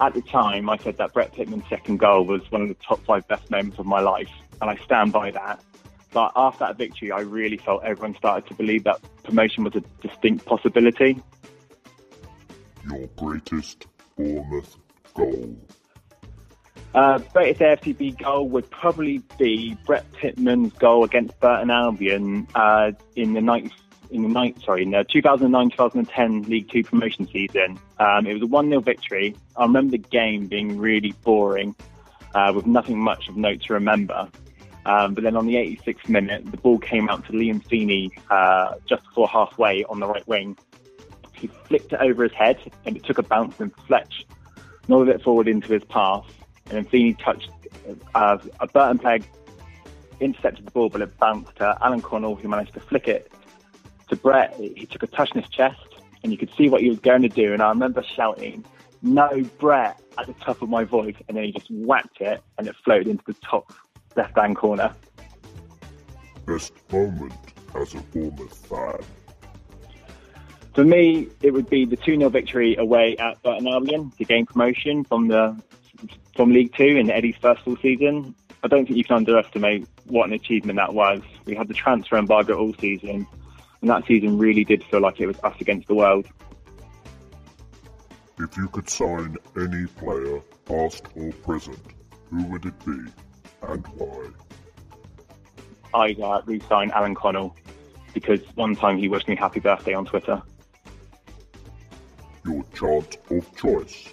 At the time, I said that Brett Pitman's second goal was one of the top five best moments of my life, and I stand by that. But after that victory, I really felt everyone started to believe that promotion was a distinct possibility. Your greatest Bournemouth goal? Uh, greatest AFCB goal would probably be Brett Pitman's goal against Burton Albion uh, in the night in the night, sorry, in the 2009-2010 League Two promotion season. Um, it was a one 0 victory. I remember the game being really boring, uh, with nothing much of note to remember. Um, but then on the 86th minute, the ball came out to Liam Feeney uh, just before halfway on the right wing. He flicked it over his head, and it took a bounce and Fletch nodded it forward into his pass and then Feeney touched uh, a Burton player intercepted the ball, but it bounced to Alan Connell, who managed to flick it to Brett. He took a touch in his chest, and you could see what he was going to do. And I remember shouting, "No, Brett!" at the top of my voice, and then he just whacked it, and it floated into the top left-hand corner. Best moment as a Bournemouth fan. For me, it would be the 2 0 victory away at Burton Albion to gain promotion from the from League Two in Eddie's first full season. I don't think you can underestimate what an achievement that was. We had the transfer embargo all season, and that season really did feel like it was us against the world. If you could sign any player, past or present, who would it be and why? I'd uh, re-sign Alan Connell because one time he wished me happy birthday on Twitter. Your chant of choice.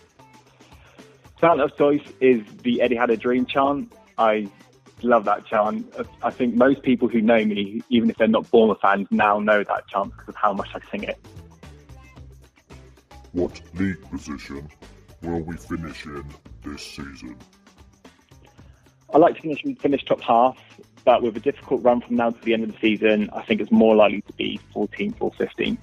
Chant of choice is the Eddie had a dream chant. I love that chant. I think most people who know me, even if they're not Bournemouth fans, now know that chant because of how much I sing it. What league position will we finish in this season? I like to finish finish top half, but with a difficult run from now to the end of the season, I think it's more likely to be 14th or 15th.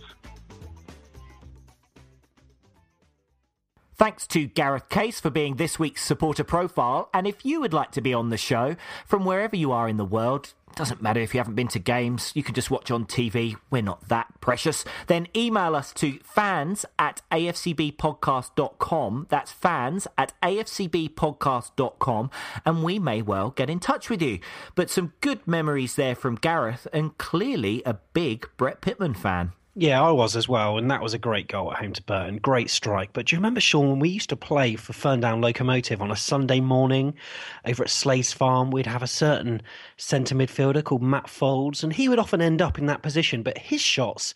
Thanks to Gareth Case for being this week's supporter profile. And if you would like to be on the show from wherever you are in the world, doesn't matter if you haven't been to games, you can just watch on TV. We're not that precious. Then email us to fans at afcbpodcast.com. That's fans at afcbpodcast.com. And we may well get in touch with you. But some good memories there from Gareth, and clearly a big Brett Pitman fan. Yeah, I was as well, and that was a great goal at home to Burton. Great strike. But do you remember, Sean, when we used to play for Ferndown Locomotive on a Sunday morning over at Slays Farm, we'd have a certain centre midfielder called Matt Folds, and he would often end up in that position, but his shots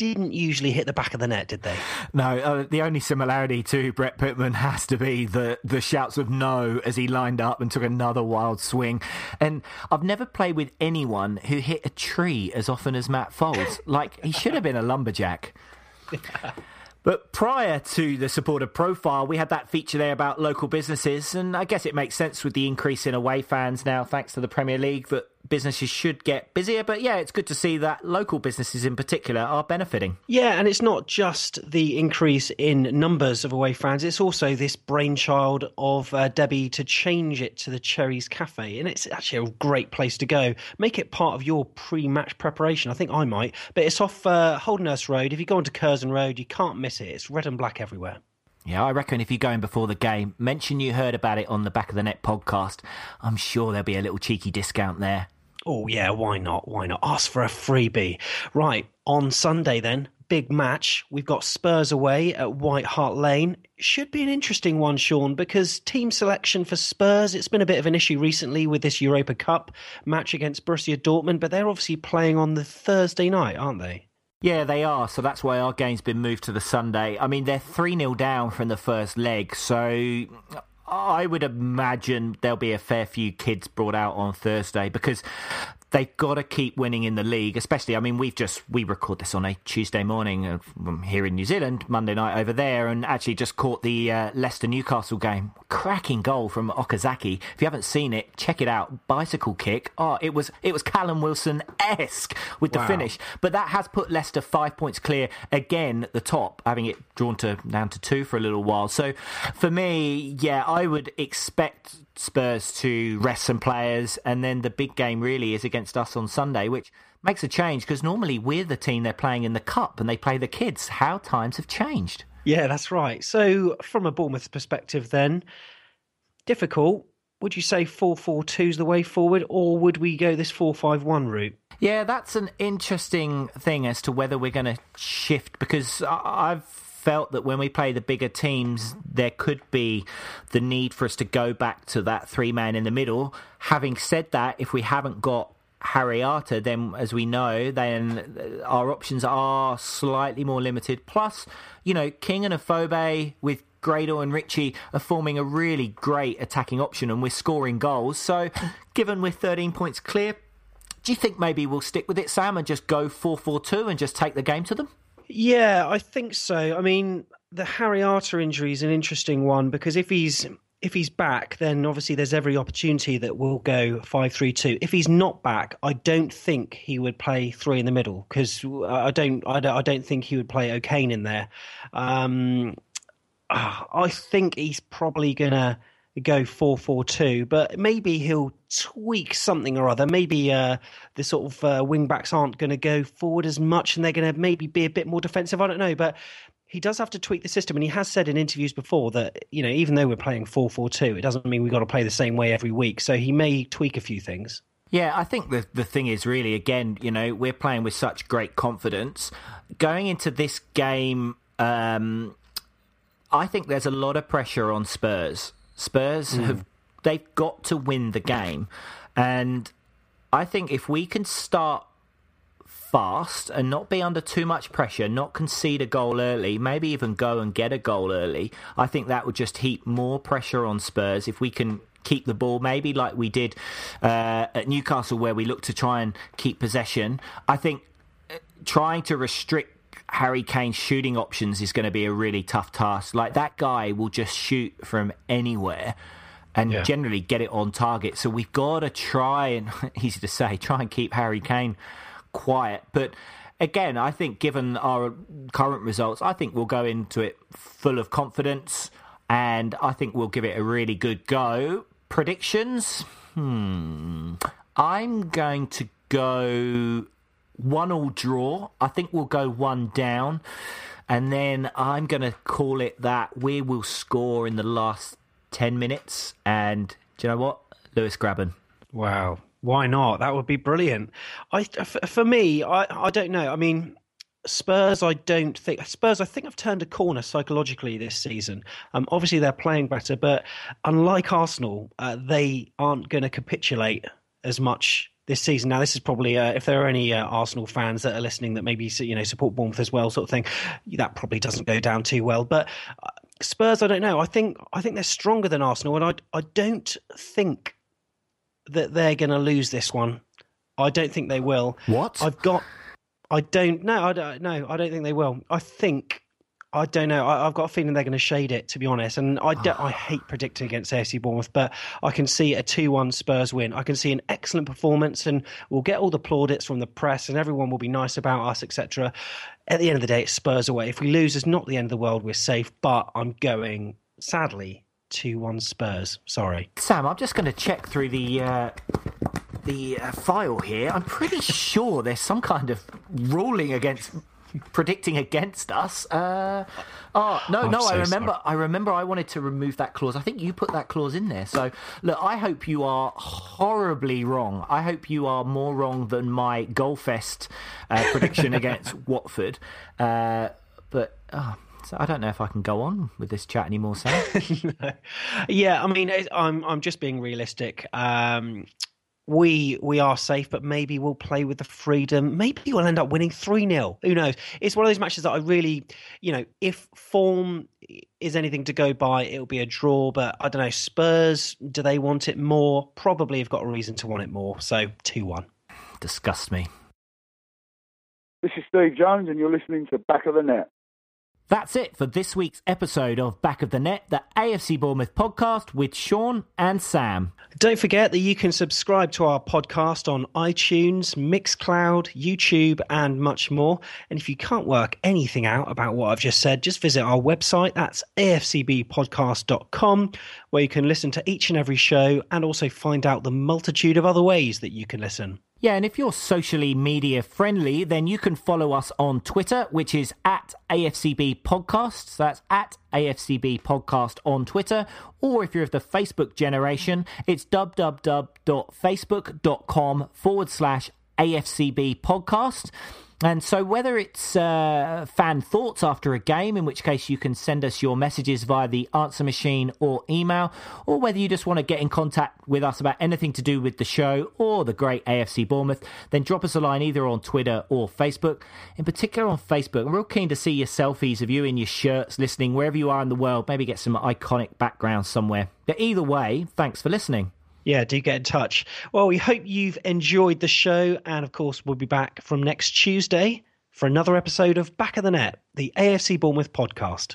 didn't usually hit the back of the net, did they? No, uh, the only similarity to Brett Pitman has to be the, the shouts of no as he lined up and took another wild swing. And I've never played with anyone who hit a tree as often as Matt Folds. like, he should have been a lumberjack. But prior to the supporter profile, we had that feature there about local businesses, and I guess it makes sense with the increase in away fans now, thanks to the Premier League, that businesses should get busier. But yeah, it's good to see that local businesses in particular are benefiting. Yeah, and it's not just the increase in numbers of away fans, it's also this brainchild of uh, Debbie to change it to the Cherries Cafe. And it's actually a great place to go. Make it part of your pre match preparation. I think I might. But it's off uh, Road. If you go onto Curzon Road, you can't miss it. It's red and black everywhere. Yeah, I reckon if you're going before the game, mention you heard about it on the Back of the Net podcast. I'm sure there'll be a little cheeky discount there. Oh, yeah, why not? Why not? Ask for a freebie. Right, on Sunday then, big match. We've got Spurs away at White Hart Lane. Should be an interesting one, Sean, because team selection for Spurs, it's been a bit of an issue recently with this Europa Cup match against Borussia Dortmund, but they're obviously playing on the Thursday night, aren't they? Yeah, they are. So that's why our game's been moved to the Sunday. I mean, they're 3 0 down from the first leg. So I would imagine there'll be a fair few kids brought out on Thursday because they've got to keep winning in the league. Especially, I mean, we've just we record this on a Tuesday morning uh, here in New Zealand, Monday night over there, and actually just caught the uh, Leicester Newcastle game. Cracking goal from Okazaki. If you haven't seen it, check it out. Bicycle kick. Oh, it was it was Callum Wilson esque with the wow. finish. But that has put Leicester five points clear again at the top, having it drawn to down to two for a little while. So for me, yeah, I would expect Spurs to rest some players, and then the big game really is against us on Sunday, which makes a change because normally we're the team they're playing in the cup and they play the kids. How times have changed. Yeah, that's right. So, from a Bournemouth perspective, then difficult. Would you say 4 4 2 is the way forward, or would we go this 4 5 1 route? Yeah, that's an interesting thing as to whether we're going to shift because I've felt that when we play the bigger teams, there could be the need for us to go back to that three man in the middle. Having said that, if we haven't got Harry Arter, then as we know, then our options are slightly more limited. Plus, you know, King and Afobe with Gradel and Ritchie are forming a really great attacking option and we're scoring goals. So, given we're 13 points clear, do you think maybe we'll stick with it, Sam, and just go 4 4 2 and just take the game to them? Yeah, I think so. I mean, the Harry Arter injury is an interesting one because if he's if he's back, then obviously there's every opportunity that we'll go five three two. If he's not back, I don't think he would play three in the middle because I don't, I don't I don't think he would play O'Kane in there. Um, I think he's probably gonna go 4-4-2, but maybe he'll tweak something or other. Maybe uh, the sort of uh, wing backs aren't going to go forward as much, and they're going to maybe be a bit more defensive. I don't know, but he does have to tweak the system, and he has said in interviews before that you know even though we're playing 4-4-2, it doesn't mean we've got to play the same way every week. So he may tweak a few things. Yeah, I think the the thing is really again, you know, we're playing with such great confidence going into this game. Um, I think there's a lot of pressure on Spurs Spurs mm. have they've got to win the game, and I think if we can start fast and not be under too much pressure, not concede a goal early, maybe even go and get a goal early, I think that would just heap more pressure on Spurs if we can keep the ball, maybe like we did uh, at Newcastle, where we look to try and keep possession. I think uh, trying to restrict Harry Kane's shooting options is going to be a really tough task. Like that guy will just shoot from anywhere and yeah. generally get it on target. So we've got to try and easy to say, try and keep Harry Kane quiet. But again, I think given our current results, I think we'll go into it full of confidence and I think we'll give it a really good go. Predictions? Hmm. I'm going to go one all draw. I think we'll go one down. And then I'm going to call it that we will score in the last 10 minutes. And do you know what? Lewis Grabban. Wow. Why not? That would be brilliant. I, for me, I, I don't know. I mean, Spurs, I don't think Spurs. I think I've turned a corner psychologically this season. Um, obviously they're playing better, but unlike Arsenal, uh, they aren't going to capitulate as much this season. Now, this is probably uh, if there are any uh, Arsenal fans that are listening that maybe you know support Bournemouth as well, sort of thing. That probably doesn't go down too well. But uh, Spurs, I don't know. I think I think they're stronger than Arsenal, and I I don't think that they're going to lose this one. I don't think they will. What? I've got. I don't know. I don't know. I don't think they will. I think I don't know. I, have got a feeling they're going to shade it, to be honest. And I, I hate predicting against AFC Bournemouth, but I can see a 2 1 Spurs win. I can see an excellent performance, and we'll get all the plaudits from the press, and everyone will be nice about us, etc. At the end of the day, it's Spurs away. If we lose, it's not the end of the world. We're safe, but I'm going, sadly, 2 1 Spurs. Sorry. Sam, I'm just going to check through the. Uh the uh, file here. I'm pretty sure there's some kind of ruling against predicting against us. Uh, oh no, I'm no, so I remember. Sorry. I remember. I wanted to remove that clause. I think you put that clause in there. So look, I hope you are horribly wrong. I hope you are more wrong than my Goalfest uh, prediction against Watford. Uh, but. Oh, so I don't know if I can go on with this chat anymore, Sam. yeah, I mean, I'm I'm just being realistic. Um, we we are safe, but maybe we'll play with the freedom. Maybe we'll end up winning 3 0. Who knows? It's one of those matches that I really, you know, if form is anything to go by, it'll be a draw. But I don't know. Spurs, do they want it more? Probably have got a reason to want it more. So 2 1. Disgust me. This is Steve Jones, and you're listening to Back of the Net. That's it for this week's episode of Back of the Net, the AFC Bournemouth podcast with Sean and Sam. Don't forget that you can subscribe to our podcast on iTunes, Mixcloud, YouTube, and much more. And if you can't work anything out about what I've just said, just visit our website. That's afcbpodcast.com, where you can listen to each and every show and also find out the multitude of other ways that you can listen. Yeah, and if you're socially media friendly, then you can follow us on Twitter, which is at AFCB Podcasts. That's at AFCB Podcast on Twitter. Or if you're of the Facebook generation, it's www.facebook.com forward slash AFCB Podcast. And so, whether it's uh, fan thoughts after a game, in which case you can send us your messages via the answer machine or email, or whether you just want to get in contact with us about anything to do with the show or the great AFC Bournemouth, then drop us a line either on Twitter or Facebook. In particular, on Facebook, I'm real keen to see your selfies of you in your shirts listening wherever you are in the world. Maybe get some iconic background somewhere. But either way, thanks for listening. Yeah, do get in touch. Well, we hope you've enjoyed the show. And of course, we'll be back from next Tuesday for another episode of Back of the Net, the AFC Bournemouth podcast.